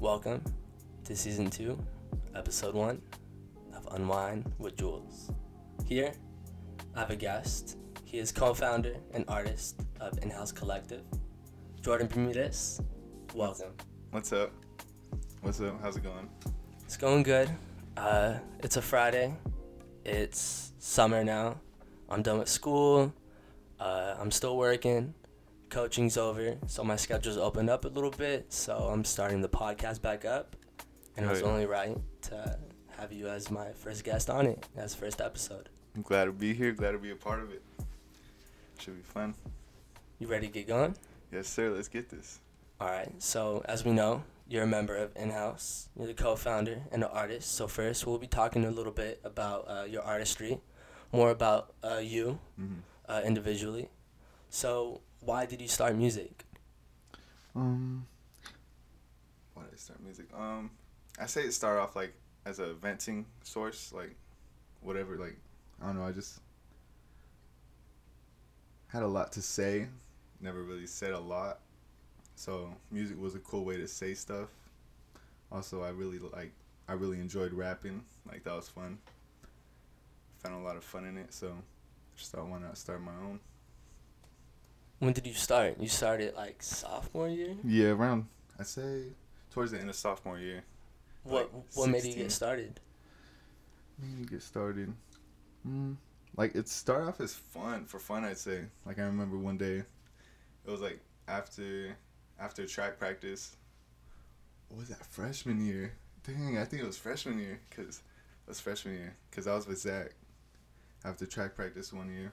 Welcome to season two, episode one of Unwind with Jules. Here, I have a guest. He is co founder and artist of In House Collective, Jordan Bermudez. Welcome. What's up? What's up? How's it going? It's going good. Uh, it's a Friday. It's summer now. I'm done with school. Uh, I'm still working. Coaching's over, so my schedule's opened up a little bit. So I'm starting the podcast back up, and it was Oh, yeah. only right to have you as my first guest on it, as first episode. I'm glad to be here. Glad to be a part of it. Should be fun. You ready to get going? Yes, sir. Let's get this. All right. So as we know, you're a member of In House. You're the co-founder and the artist. So first, we'll be talking a little bit about uh, your artistry, more about uh, you hmm uh, individually. So why did you start music? Um, why did I start music? Um, I say it started off like as a venting source, like whatever. Like I don't know. I just had a lot to say. Never really said a lot, so music was a cool way to say stuff. Also, I really like. I really enjoyed rapping. Like that was fun. Found a lot of fun in it, so I just thought why not start my own. When did you start? You started like sophomore year. Yeah, around I say towards the end of sophomore year. What Like what made you get started? Maybe get started. Mm, like it started off as fun for fun. I'd say. Like I remember one day, it was like after after track practice. What was that freshman year? Dang, I think it was freshman year because it was freshman year because I was with Zach after track practice one year.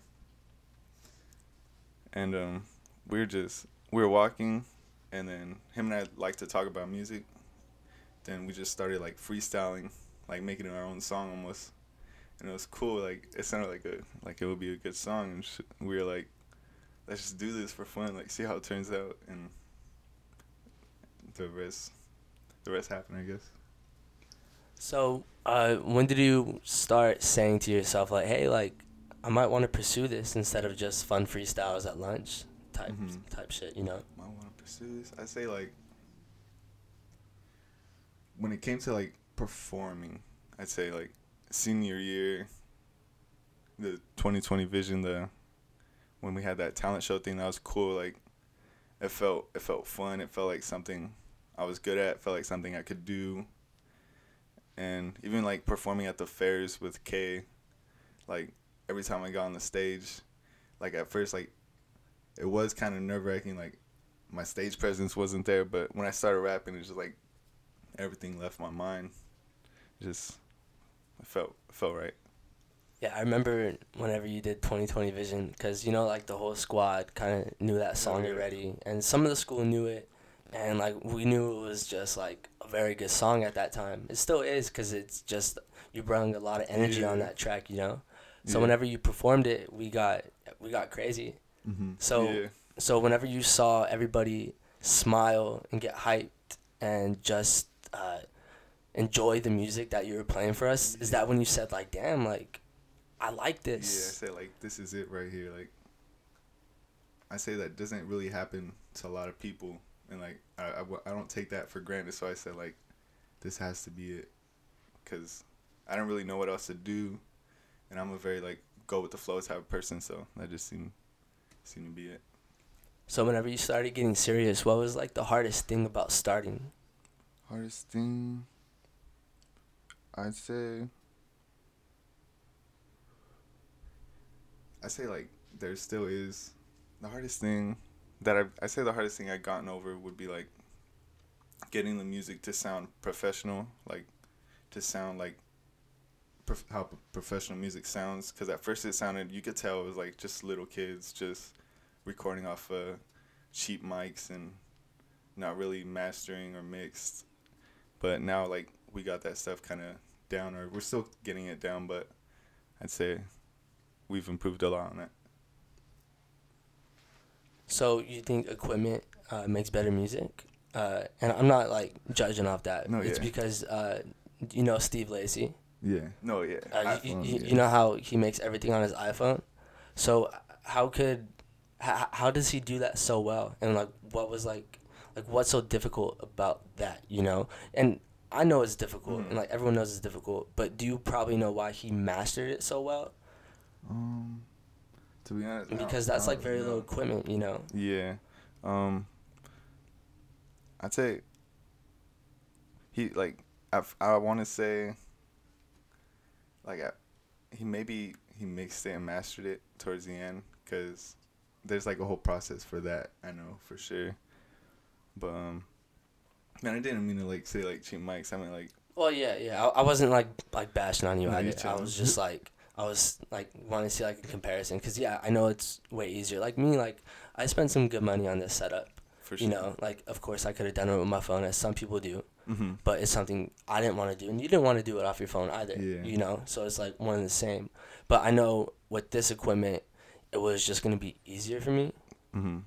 And um, we were just we were walking, and then him and I like to talk about music. Then we just started like freestyling like making our own song almost, and it was cool. Like it sounded like a like it would be a good song, and sh- we were like, let's just do this for fun, like see how it turns out, and the rest, the rest happened, I guess. So uh, when did you start saying to yourself like, hey, like I might want to pursue this instead of just fun freestyles at lunch type Mhm. type shit, you know? Might want to pursue this. I say like when it came to like performing, I'd say like senior year, the 2020 vision, the when we had that talent show thing, that was cool. Like it felt it felt fun. It felt like something I was good at. Felt like something I could do. And even like performing at the fairs with Kay, like every time I got on the stage, like at first like it was kind of nerve wracking. Like my stage presence wasn't there, but when I started rapping, it was just like everything left my mind. Just it felt it felt right. Yeah, I remember whenever you did 2020 Vision, because you know, like the whole squad kind of knew that song yeah. already, and some of the school knew it, and like we knew it was just like a very good song at that time. It still is, because it's just you brought a lot of energy on that track, you know. So Yeah. whenever you performed it, we got we got crazy. Mm-hmm. So- yeah, So whenever you saw everybody smile and get hyped and just uh, enjoy the music that you were playing for us, is that when you said like, "Damn, like, I like this"? yeah. I this"? say like this is it right here. Like I say that doesn't really happen to a lot of people, and like I I don't take that for granted. So I said like this has to be it, cause I don't really know what else to do, and I'm a very like go with the flow type of person. So that just seemed seemed to be it. So whenever you started getting serious, what was like the hardest thing about starting? Hardest thing, I'd say. I say like there still is, the hardest thing that I I say the hardest thing I'd gotten over would be like getting the music to sound professional, like to sound like prof- how professional music sounds. Because at first it sounded you could tell it was like just little kids just recording off uh, cheap mics and not really mastering or mixed but now like we got that stuff kind of down or we're still getting it down but i'd say we've improved a lot on that So you think equipment uh, makes better music? Uh, and I'm not like judging off that. No, it's yeah. because uh, you know Steve Lacy. Yeah no yeah Uh, you, iPhone, you, yeah. you know how he makes everything on his iPhone. So how could how, how does he do that so well? And like what was like like what's so difficult about that you know and i know it's difficult Mhm. and like everyone knows it's difficult but do you probably know why he mastered it so well Um, to be honest, because that's like very know. little equipment you know Yeah. Um I'd say he like I I want to say like I, he maybe he mixed it and mastered it towards the end cuz there's like a whole process for that, I know for sure. But um man, I didn't mean to like say like cheap mics. I mean like well yeah yeah. I, I wasn't like like bashing on you. No, I, I was just like i was like wanting to see like a comparison. Because yeah i know it's way easier. Like me like i spent some good money on this setup for sure. you know? Like of course i could have done it with my phone as some people do Mhm. but it's something I didn't want to do, and you didn't want to do it off your phone either. Yeah. You know, so it's like one and the same. But I know with this equipment, it was just gonna be easier for me. Mhm.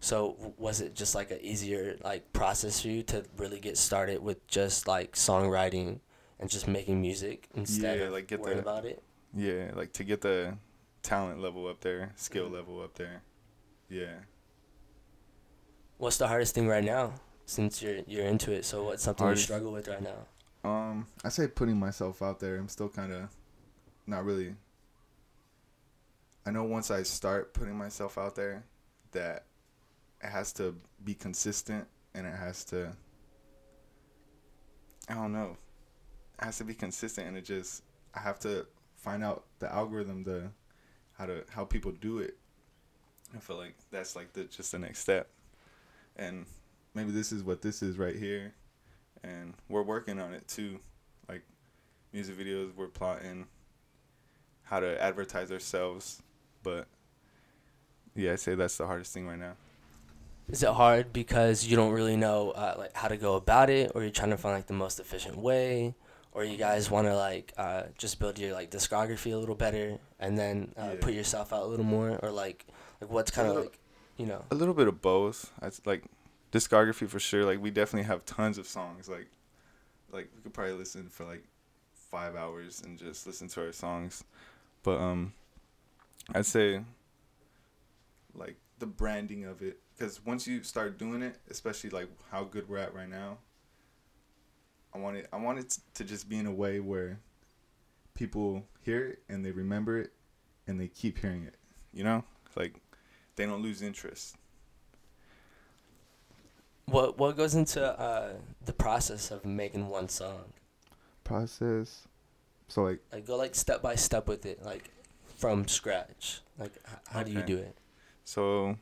So was it just like an easier like process for you to really get started with just like songwriting and just making music instead Yeah, of like, get worrying the- about it? Yeah, like to get the talent level up there, skill Mhm. level up there. Yeah. What's the hardest thing right now? Since you're you're into it, so what's something Hardest- you struggle with right now? Um, I say putting myself out there. I'm still kind of not really. I know once I start putting myself out there, that it has to be consistent and it has to. I don't know. It has to be consistent and it just I have to find out the algorithm, the how to how people do it. I feel like that's like the just the next step, and maybe this is what this is right here and we're working on it too. Like music videos, we're plotting how to advertise ourselves, but yeah, I'd say that's the hardest thing right now. Is it hard because you don't really know uh, like how to go about it, or you're trying to find like the most efficient way, or you guys want to like uh, just build your like discography a little better and then uh, Yeah. put yourself out a little more, or like like what's kind of like you know A little bit of both. I like discography for sure. Like we definitely have tons of songs. Like like we could probably listen for like five hours and just listen to our songs. But um, I'd say like the branding of it because once you start doing it, especially like how good we're at right now, I want it. I want it to just be in a way where people hear it and they remember it and they keep hearing it. You know, like they don't lose interest. What what goes into uh, the process of making one song. Process. So like Like go like step by step with it, like from scratch. Like h- how do you do it? so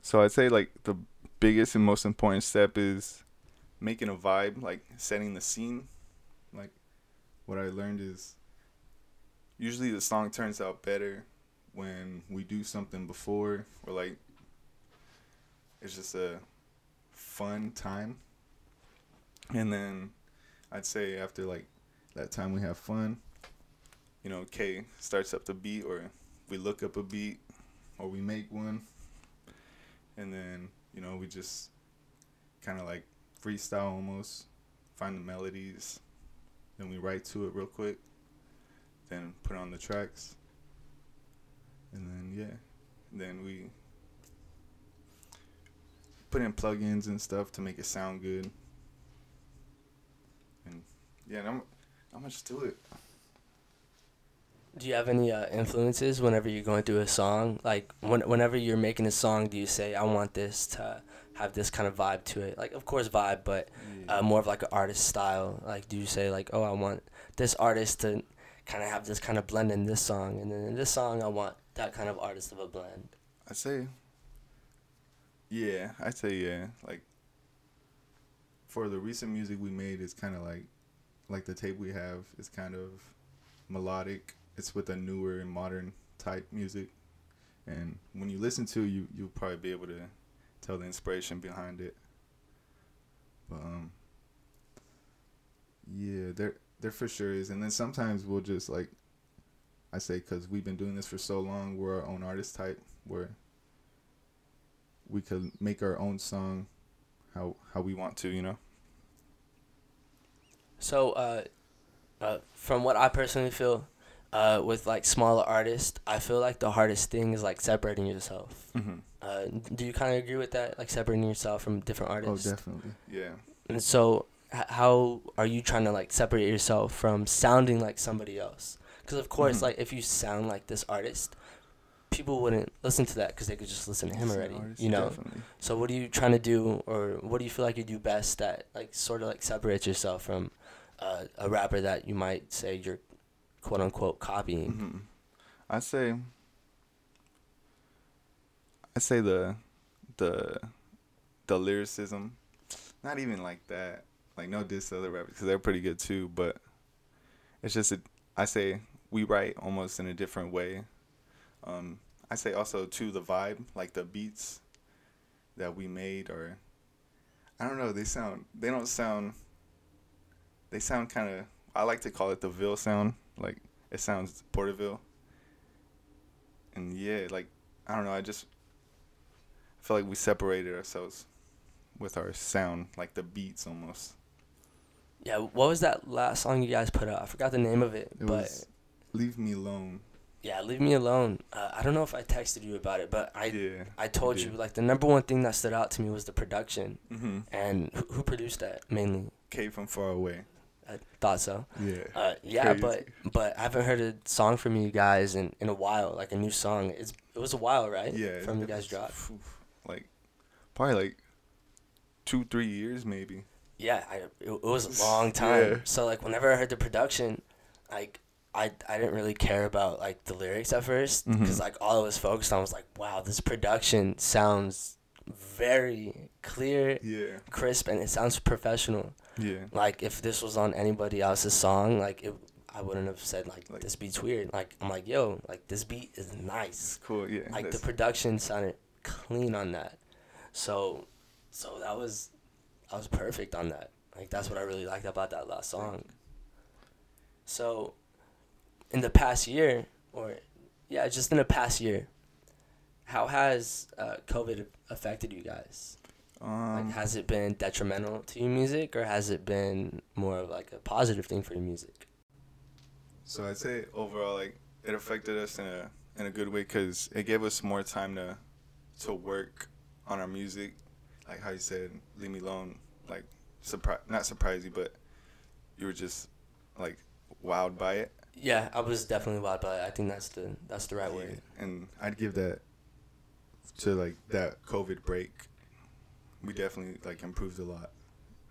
so I'd say like the biggest and most important step is making a vibe, like setting the scene. Like what I learned is usually the song turns out better when we do something before or like it's just a fun time. And then I'd say after like that time we have fun, you know, K starts up the beat or we look up a beat or we make one and then you know we just kind of like freestyle almost find the melodies then we write to it real quick then put on the tracks and then yeah then we put in plugins and stuff to make it sound good and yeah and i'm i'm gonna just do it Do you have any uh, influences whenever you're going through a song? Like when, whenever you're making a song, do you say, "I want this to have this kind of vibe to it"? Like, of course, vibe, but uh, more of like an artist style. Like, do you say like, "Oh, I want this artist to kind of have this kind of blend in this song, and then in this song, I want that kind of artist of a blend"? I'd say, yeah, I'd say yeah. Like for the recent music we made, it's kind of like, like the tape we have is kind of melodic. It's with a newer and modern type music, and when you listen to, you you'll probably be able to tell the inspiration behind it. But um, yeah, there there for sure is, and then sometimes we'll just like, I say, because we've been doing this for so long, we're our own artist type, where we could make our own song how how we want to, you know. So, uh, uh, from what I personally feel, uh, with like smaller artists, I feel like the hardest thing is like separating yourself. Mm-hmm. Uh, do you kind of agree with that, like separating yourself from different artists. Oh, definitely. Yeah. And so, h- how are you trying to like separate yourself from sounding like somebody else? Because of course, Mhm. like if you sound like this artist, people wouldn't listen to that because they could just listen to him already. artists, You know. Definitely. So what are you trying to do, or what do you feel like you do best that like sort of like separates yourself from uh, a rapper that you might say you're quote unquote copying? hmm I say. I say the, the, the lyricism, not even like that. Like no diss to other rappers because they're pretty good too. But it's just a, I say we write almost in a different way. Um, I say also to the vibe, like the beats that we made, or I don't know. They sound. They don't sound. They sound kind of. I like to call it the Ville sound. Like it sounds Porterville. And yeah, like I don't know, I just feel like we separated ourselves with our sound, like the beats almost. Yeah. What was that last song you guys put out? I forgot the name of it, It but was Leave Me Alone. yeah, leave me alone. Uh, I don't know if I texted you about it, but I yeah. I told you you like the number one thing that stood out to me was the production Mm-hmm. and who, who produced that mainly. Came from far away. I thought so. Yeah. Uh, yeah, Crazy. but but I haven't heard a song from you guys in, in a while, like a new song. It's it was a while, right? yeah. From you guys dropped. Like probably like two, three years maybe. Yeah, I, it, it was a long time. Yeah. So like whenever I heard the production, like I I didn't really care about like the lyrics at first because Mhm. like all I was focused on was like wow this production sounds very clear, Yeah. crisp, and it sounds professional. Yeah. Like if this was on anybody else's song, like it. I wouldn't have said like, Like- this beat's weird. Like I'm like, yo, like this beat is nice. Cool. Yeah. like the production sounded clean on that so so that was i was perfect on that like that's what i really liked about that last song so in the past year or yeah just in the past year how has uh, covid affected you guys um, like has it been detrimental to your music or has it been more of like a positive thing for your music So I'd say overall, like it affected us in a in a good way because it gave us more time to to work on our music. Like how you said, "Leave me alone." Like surprise, not surprise you, but you were just like wowed by it. Yeah i was definitely wild by it i think that's the that's the right word And I'd give that to like that COVID break. We definitely like improved a lot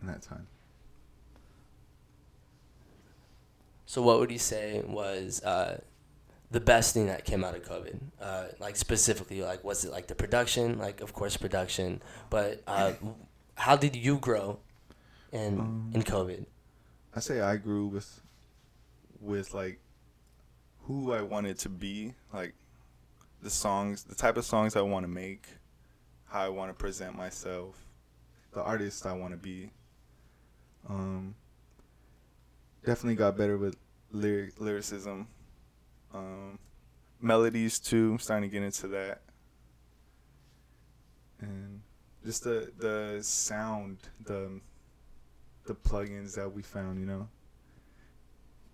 in that time. So what would you say was uh, the best thing that came out of COVID? Uh, like specifically, like was it like the production? Like of course production, but uh, how did you grow in Um, in COVID? I say I grew with with like who I wanted to be, like the songs, the type of songs I want to make, how I want to present myself, the artist I want to be. Um, definitely got better with lyric lyricism, um, melodies too. I'm Starting to get into that, and just the the sound, the the plugins that we found, you know,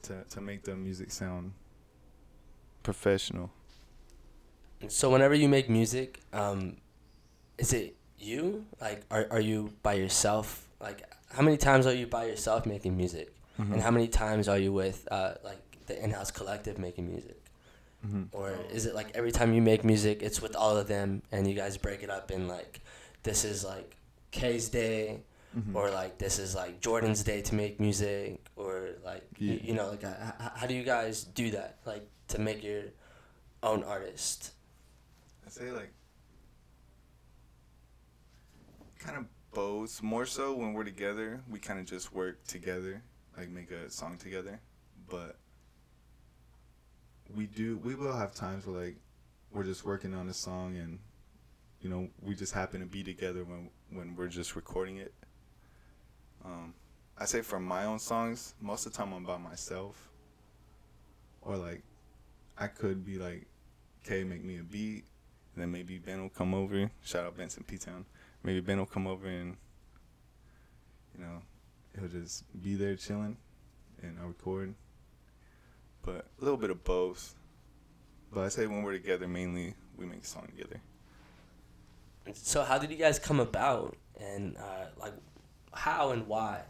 to to make the music sound professional. So whenever you make music, um, is it you? Like are are you by yourself? Like how many times are you by yourself making music, Mm-hmm. and how many times are you with uh, like the in-house collective making music? hmm or is it like every time you make music it's with all of them and you guys break it up in like this is like k's day Mm-hmm. or like this is like jordan's day to make music or like Yeah. you, you know like uh, h- how do you guys do that like to make your own artist I say like kind of both. More so when we're together, we kind of just work together, like make a song together. But we do, we will have times where like we're just working on a song and you know we just happen to be together when when we're just recording it. Um, I say for my own songs, most of the time I'm by myself. Or like, I could be like, "Okay, make me a beat," and then maybe Ben will come over. Shout out Benson P Town. Maybe Ben will come over and, you know, he'll just be there chilling, and I'll record. But a little bit of both. But I say when we're together, mainly we make a song together. So how did you guys come about, and uh, like, how and why?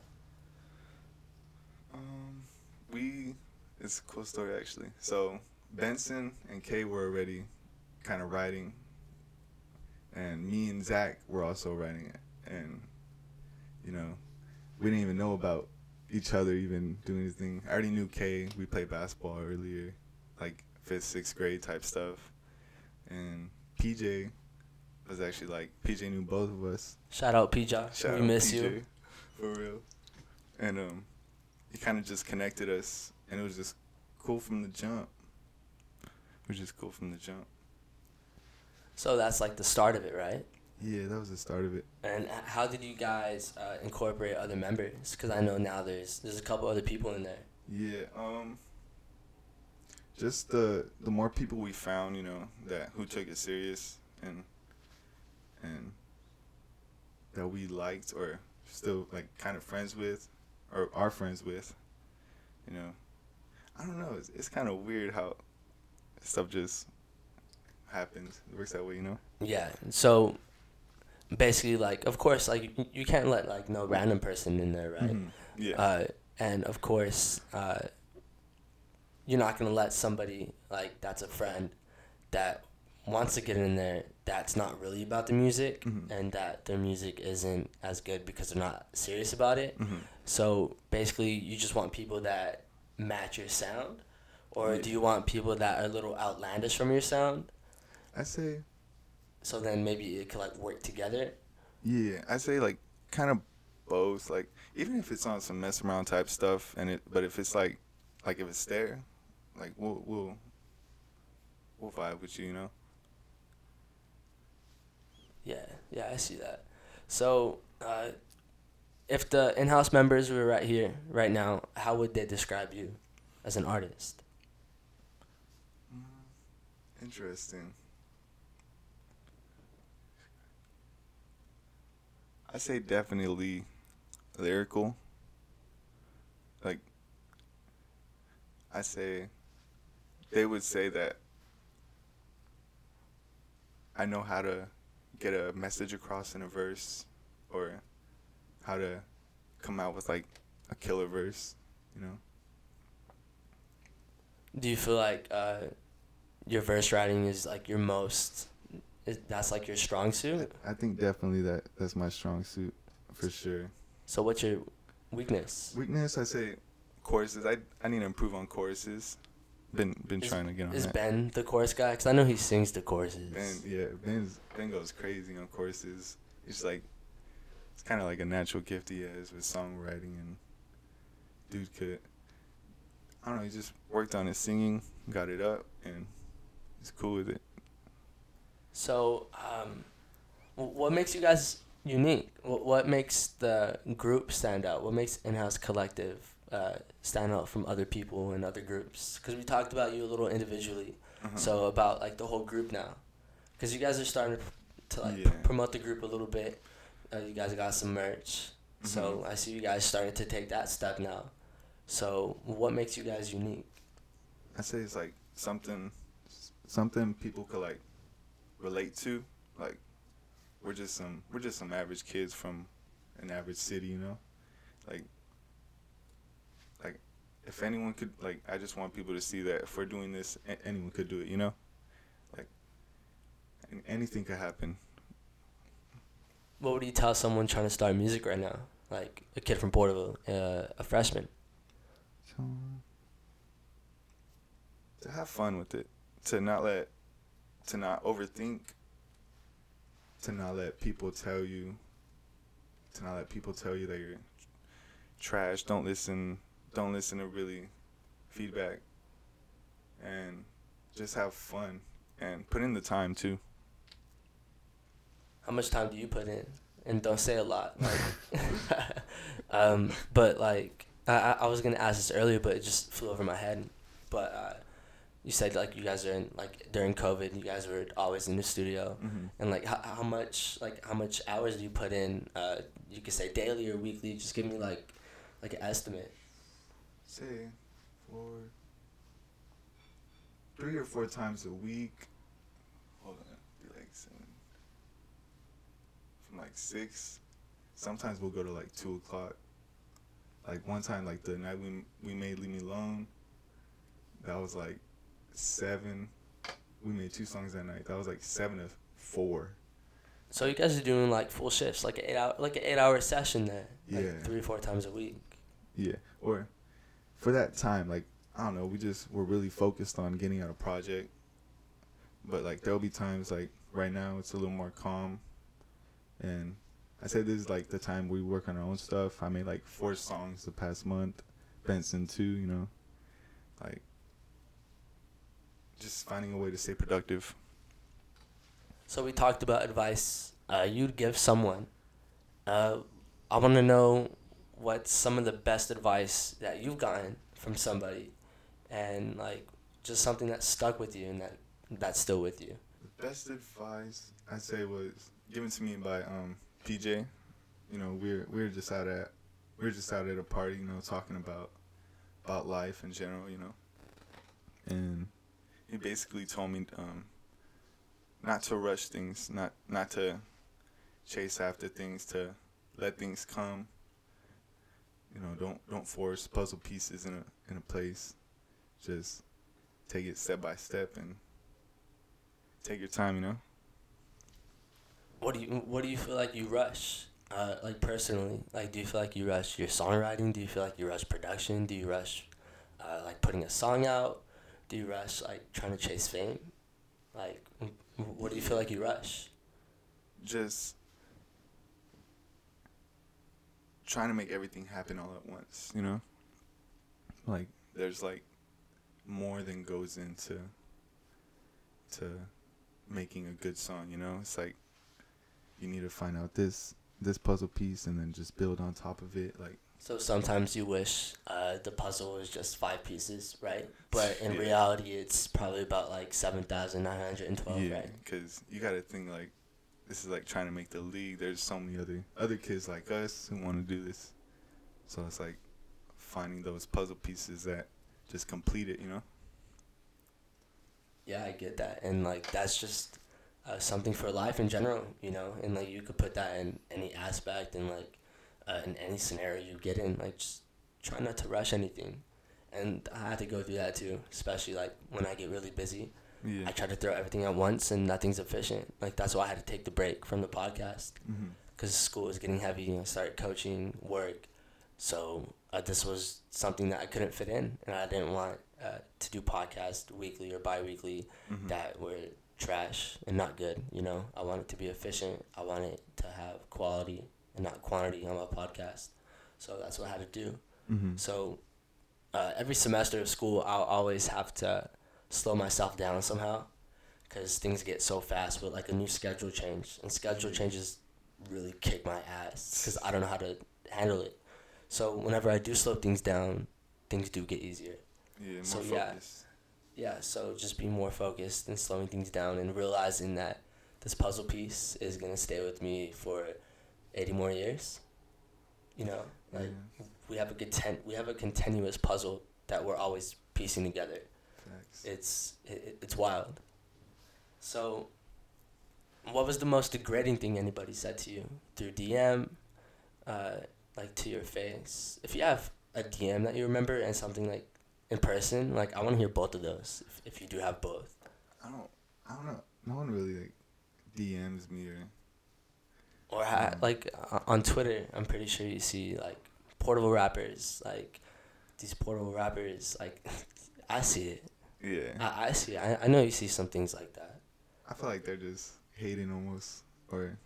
Um, we it's a cool story actually. So Benson and Kay were already kind of writing, and me and Zach were also writing it, and you know, we didn't even know about each other even doing anything. I already knew Kay. We played basketball earlier, like fifth, sixth grade type stuff, and PJ was actually like PJ knew both of us. Shout out PJ. Shout we out miss PJ, you. for real. And um, he kind of just connected us, and it was just cool from the jump. It was just cool from the jump. So that's like the start of it, right? Yeah, that was the start of it. And how did you guys uh, incorporate other members? Because I know now there's there's a couple other people in there. Yeah, um, just the the more people we found, you know, that who took it serious and and that we liked or still like kind of friends with or are friends with, you know. I don't know. It's, it's kind of weird how stuff just happens. It works that way, you know. Yeah. So basically, like, of course, like you, can't let like no random person in there, right? Mhm. Yeah. Uh, and of course, uh, you're not gonna let somebody like that's a friend that wants to get in there that's not really about the music Mhm. and that their music isn't as good because they're not serious about it. Mhm. So basically, you just want people that match your sound, or Yeah. do you want people that are a little outlandish from your sound? I say So then maybe it could like work together. Yeah, I say like kind of both. Like even if it's on some mess around type stuff, and it, but if it's like, like if it's there, like we'll we'll we'll vibe with you, you know. Yeah, yeah, I see that. So, uh, if the in-house members were right here, right now, how would they describe you as an artist? Interesting. I say definitely lyrical. Like I say they would say that I know how to get a message across in a verse or how to come out with like a killer verse, you know. Do you feel like uh, your verse writing is like your most? Is, that's like your strong suit. I think definitely that that's my strong suit for sure. So what's your weakness? Weakness, I say choruses. I I need to improve on choruses. Been been Is- trying to get on Is that. Ben the chorus guy? Cause I know he sings the choruses. Ben, yeah, Ben's Ben goes crazy on choruses. It's like it's kind of like a natural gift he has with songwriting, and dude could. I don't know. He just worked on his singing, got it up, and he's cool with it. So, um, what makes you guys unique? What, what makes the group stand out? What makes In-House Collective uh, stand out from other people and other groups? Because we talked about you a little individually, Uh-huh. so about like the whole group now. Because you guys are starting to like Yeah. pr- promote the group a little bit. Uh, you guys got some merch, so Mhm. I see you guys starting to take that step now. So, what makes you guys unique? I say it's like something, something people could like relate to. Like we're just some we're just some average kids from an average city, you know. Like if anyone could like, I just want people to see that if we're doing this, a- anyone could do it, you know. Like anything could happen. What would you tell someone trying to start music right now? Like a kid from Porterville, uh, a freshman. So to have fun with it, to not let, to not overthink, to not let people tell you, to not let people tell you that you're trash. Don't listen. Don't listen to really feedback, and just have fun and put in the time too. How much time do you put in? And don't say a lot. Like, um, but like, I, I was gonna ask this earlier, but it just flew over my head. But uh, you said like you guys are in like during COVID, you guys were always in the studio, Mm-hmm. and like how, how much like how much hours do you put in? Uh, you could say daily or weekly. Just give me like like an estimate. Say four, three or four times a week. Hold on, be like seven. from like six. Sometimes we'll go to like two o'clock. Like one time, like the night we we made "Leave Me Alone," that was like seven. We made two songs that night. That was like seven to four. So you guys are doing like full shifts, like an eight hour, like an eight hour session there, like Yeah. three or four times a week. Yeah, or for that time, like I don't know, we just were really focused on getting out a project. But like there'll be times like right now it's a little more calm, and I said this is like the time we work on our own stuff. I made like four songs the past month, Benson too, you know, like just finding a way to stay productive. So we talked about advice uh, you'd give someone. Uh, I want to know what's some of the best advice that you've gotten from somebody, and like just something that stuck with you and that that's still with you. The best advice I'd say was given to me by um PJ. You know, we we're we were just out at we're just out at a party, you know, talking about about life in general, you know. And he basically told me um not to rush things, not not to chase after things, to let things come. You know, don't don't force puzzle pieces in a in a place. Just take it step by step and take your time, you know. What do you What do you feel like you rush? Uh, like personally, like do you feel like you rush your songwriting? Do you feel like you rush production? Do you rush, uh, like putting a song out? Do you rush like trying to chase fame? Like, what do you feel like you rush? just trying to make everything happen all at once, you know? Like there's like more than goes into to making a good song, you know? It's like you need to find out this this puzzle piece and then just build on top of it like So sometimes you wish uh, the puzzle was just five pieces, right? But in Yeah. reality, it's probably about like seven thousand nine hundred and twelve, yeah, right? cuz you got to think like this is like trying to make the league. There's so many other other kids like us who want to do this. So it's like finding those puzzle pieces that just complete it, you know? Yeah, I get that, and like that's just uh, something for life in general, you know. And like you could put that in any aspect, and like uh, in any scenario you get in, like just try not to rush anything. And I had to go through that too, especially like when I get really busy. Yeah. I try to throw everything at once, and nothing's efficient. Like that's why I had to take the break from the podcast. because school was getting heavy. I started coaching, work, so uh, this was something that I couldn't fit in, and I didn't want uh, to do podcasts weekly or bi-weekly hmm that were trash and not good. You know, I want it to be efficient. I want it to have quality and not quantity on my podcast. So that's what I had to do. hmm So uh, every semester of school, I'll always have to slow myself down somehow because things get so fast with like a new schedule change. And schedule mm-hmm. changes really kick my ass because I don't know how to handle it. So whenever I do slow things down, things do get easier. Yeah, more So, yeah. focused. Yeah, so just be more focused and slowing things down and realizing that this puzzle piece is going to stay with me for 80 more years. You know, like Yeah, we have a content we have a continuous puzzle that we're always piecing together. Facts. It's it, it's wild. So, what was the most degrading thing anybody said to you through DM, uh, like to your face? If you have a DM that you remember and something like in person, like I want to hear both of those. If, if you do have both, I don't. I don't know. No one really like DMs me or. or ha- Mm. like uh, on Twitter, I'm pretty sure you see like Porterville rappers, like these Porterville rappers. Like I see it. Yeah. I, I see. I I know you see some things like that. I feel like they're just hating almost or.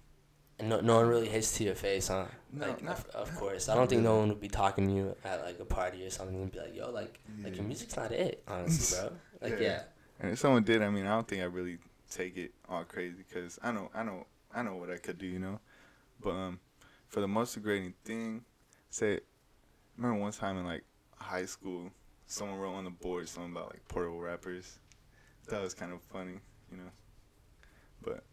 No, no one really hits to your face, huh? No, like, not- of, of course. I don't think no one would be talking to you at like a party or something and be like, "Yo, like, like your music's not it, honestly, bro." Like, Yeah. yeah, And if someone did, I mean, I don't think I really take it all crazy because I know, I know, I know what I could do, you know. But um, for the most degrading thing, say, remember one time in like high school, someone wrote on the board something about like Porterville rappers. That was kind of funny, you know. But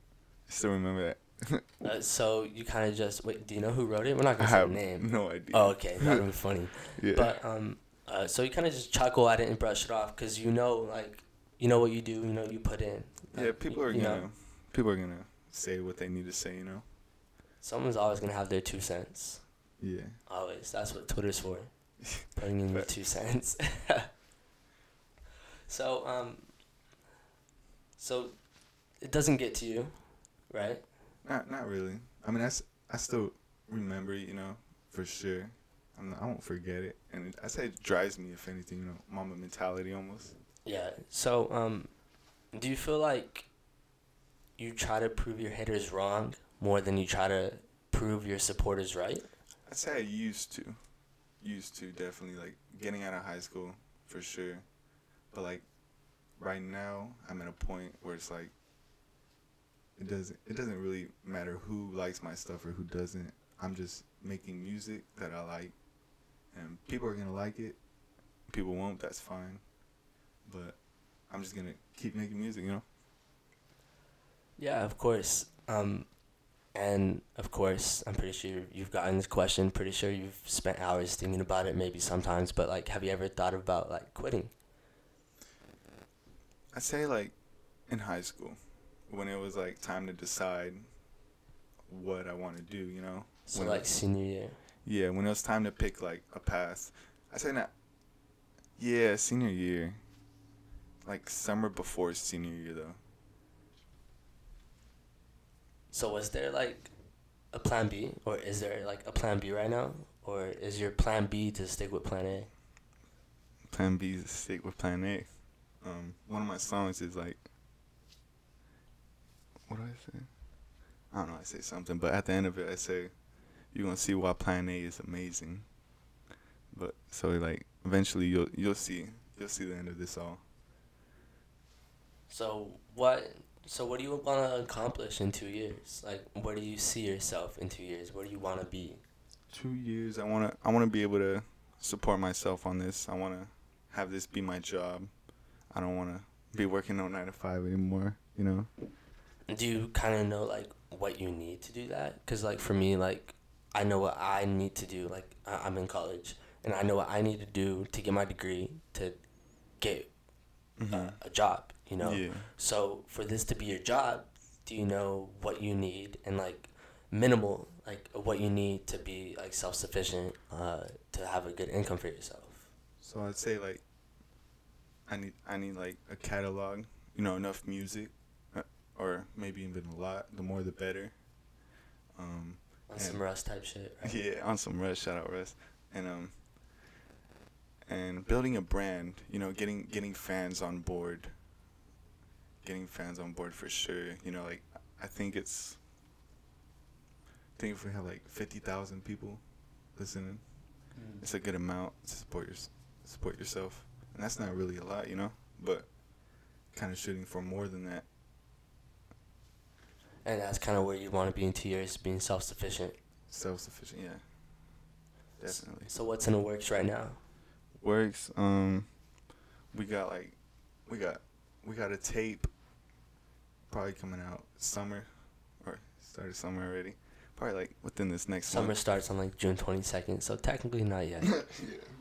I still remember that. Uh, so you kind of just wait. Do you know who wrote it? We're not gonna say have the name. no idea. Oh, okay, that would be funny. yeah. But um, uh, so you kind of just chuckle at it and brush it off because you know, like, you know what you do. You know what you put in. yeah, people are you gonna know. people are gonna say what they need to say, you know. Someone's always gonna have their two cents. Yeah. Always. That's what Twitter's for. Putting in your two cents. so um. So, it doesn't get to you, right? Not not really. I mean, I, s- I still remember, it, you know, for sure. I'm not, I won't forget it, and I say it drives me, if anything, you know, mamba mentality almost. Yeah. So um, do you feel like you try to prove your haters wrong more than you try to prove your supporters right? I'd say I used to, used to definitely like getting out of high school for sure, but like right now I'm at a point where it's like it doesn't it doesn't really matter who likes my stuff or who doesn't. I'm just making music that I like, and people are gonna like it. People won't. That's fine, but I'm just gonna keep making music. You know. Yeah, of course. Um, and of course, I'm pretty sure you've gotten this question. Pretty sure you've spent hours thinking about it, maybe sometimes. But like, have you ever thought about like quitting? I say like in high school when it was like time to decide what I want to do, you know. So When- like senior year. Yeah, when it was time to pick like a path. I say not Yeah, senior year. Like summer before senior year though. So was there like a plan B, or is there like a plan B right now, or is your plan B to stick with plan A? Plan B is to stick with plan A. Um one of my songs is like what do I say? I don't know, I say something, but at the end of it I say you're gonna see why plan A is amazing. But so like eventually you'll you'll see you'll see the end of this all. So what? So what do you want to accomplish in two years? Like, where do you see yourself in two years? Where do you want to be? Two years I wanna I wanna be able to support myself on this. I wanna have this be my job. I don't wanna be working on nine to five anymore, you know? Do you kind of know like what you need to do that? Cause like for me, like I know what I need to do. Like I- I'm in college, and I know what I need to do to get my degree to get uh, a job. You know. Yeah. So for this to be your job, do you know what you need and like minimal like what you need to be like self sufficient uh, to have a good income for yourself? So I'd say like I need I need like a catalog, you know, enough music, uh, or maybe even a lot. The more the better. Um, On some And- Russ type shit. Right? yeah, on some Russ, shout out Russ, and um, and building a brand, you know, getting getting fans on board. Getting fans on board for sure. You know, like I think it's. I think if we have like fifty thousand people listening, mm. it's a good amount to support your support yourself, and that's not really a lot, you know. But kind of shooting for more than that. And that's kind of where you want to be in two years, being self sufficient. Self sufficient, yeah. Definitely. So what's in the works right now? Works. Um, we got like, we got, we got a tape. Probably coming out summer, or started summer already. Probably like within this next Summer month. starts on like June twenty second, so technically not yet. yeah,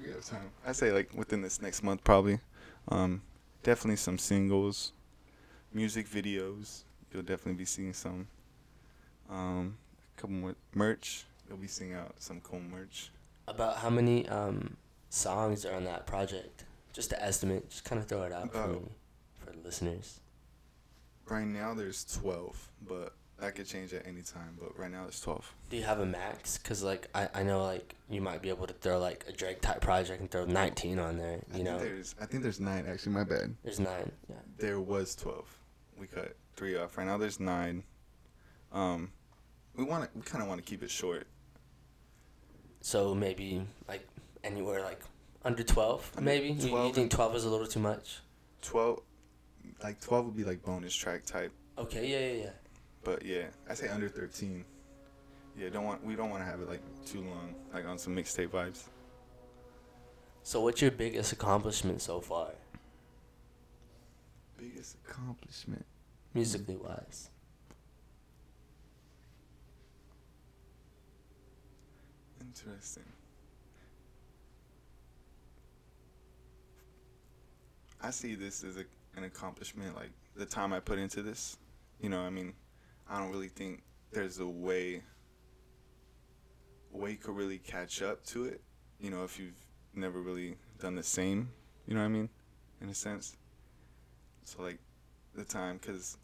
we have time. I say like within this next month probably. Um, definitely some singles, music videos. You'll definitely be seeing some. Um, a couple more merch. You'll be seeing out some cool merch. About how many um, songs are on that project? Just to estimate, just kind of throw it out for for the listeners. Right now there's twelve, but that could change at any time. But right now it's twelve. Do you have a max? Cause like I, I know like you might be able to throw like a Drake type project and throw nineteen on there. I You know, think there's I think there's nine. Actually, my bad. there's nine. Yeah. There was twelve. We cut three off. Right now there's nine. Um, we want to. We kind of want to keep it short. So maybe like anywhere like under twelve, Under maybe. You, you think twelve is a little too much? Twelve, like twelve would be like bonus track type. Okay. Yeah. Yeah. Yeah. But yeah, I say under thirteen. Yeah, don't want we don't want to have it like too long, like on some mixtape vibes. So what's your biggest accomplishment so far, Biggest accomplishment. musically wise? Interesting. I see this as a, an accomplishment, like the time I put into this. You know, I mean, I don't really think there's a way way could really catch up to it. You know, if you've never really done the same. You know what I mean? In a sense. So like, the time, cause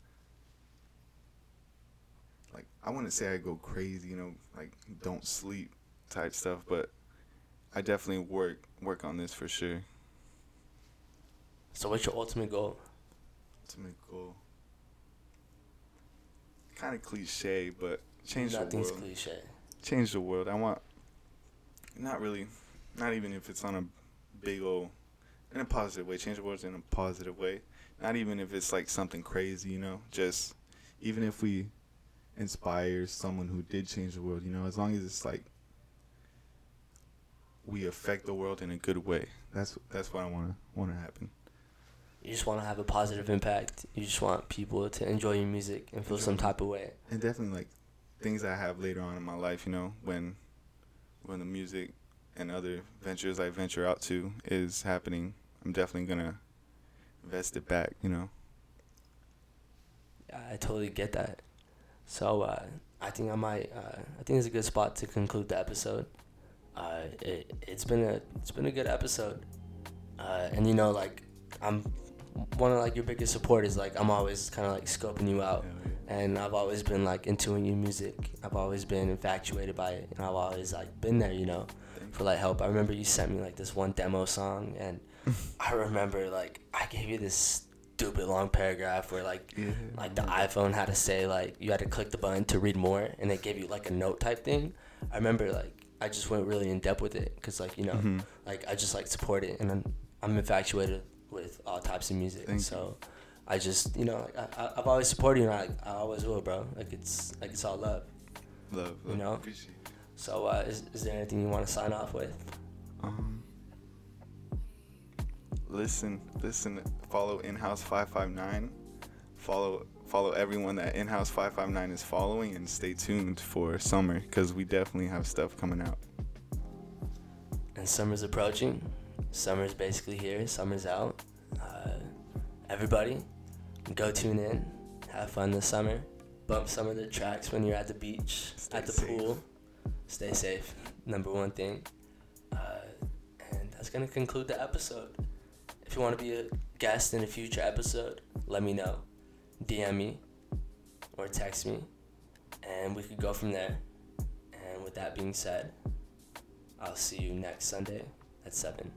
like I wouldn't say I go crazy. You know, like don't sleep type stuff, but I definitely work work on this for sure. So what's your ultimate goal? Ultimate goal. Kind of cliche, but change Nothing's the world. Nothing's cliche. Change the world. I want. Not really. Not even if it's on a big old, in a positive way. Change the world in a positive way. Not even if it's like something crazy, you know. Just even if we inspire someone who did change the world, you know, as long as it's like we affect the world in a good way. That's that's what I want to want to happen. You just want to have a positive impact. You just want people to enjoy your music and feel some type of way. and definitely like things I have later on in my life, you know, when when the music and other ventures I venture out to is happening, I'm definitely gonna invest it back, you know. I totally get that. So uh, I think I might. Uh, I think it's a good spot to conclude the episode. Uh, it, it's been a it's been a good episode, uh, and you know like I'm one of like your biggest supporters. Like I'm always kind of like scoping you out, and I've always been like into your music. I've always been infatuated by it, and I've always like been there. You know, for like help. I remember you sent me like this one demo song, and I remember like I gave you this stupid long paragraph where like Yeah. like the iPhone had to say like you had to click the button to read more, and it gave you like a note type thing. I remember like I just went really in depth with it because like you know Mhm. like I just like support it, and I'm, I'm infatuated with all types of music. Thank you. so I just you know I, I I've always supported you, and I, I always will, bro. Like it's like it's all love. Love, You know? So uh, is is there anything you want to sign off with? Um listen, listen, follow in-house 559. Follow follow everyone that in-house 559 is following and stay tuned for summer cuz we definitely have stuff coming out. And summer's approaching. Summer's basically here. Summer's out. Uh, everybody, go tune in. Have fun this summer. Bump some of the tracks when you're at the beach, Stay at the safe. pool. Stay safe. Number one thing. Uh, and that's gonna conclude the episode. If you want to be a guest in a future episode, let me know. DM me or text me, and we could go from there. And with that being said, I'll see you next Sunday at 7.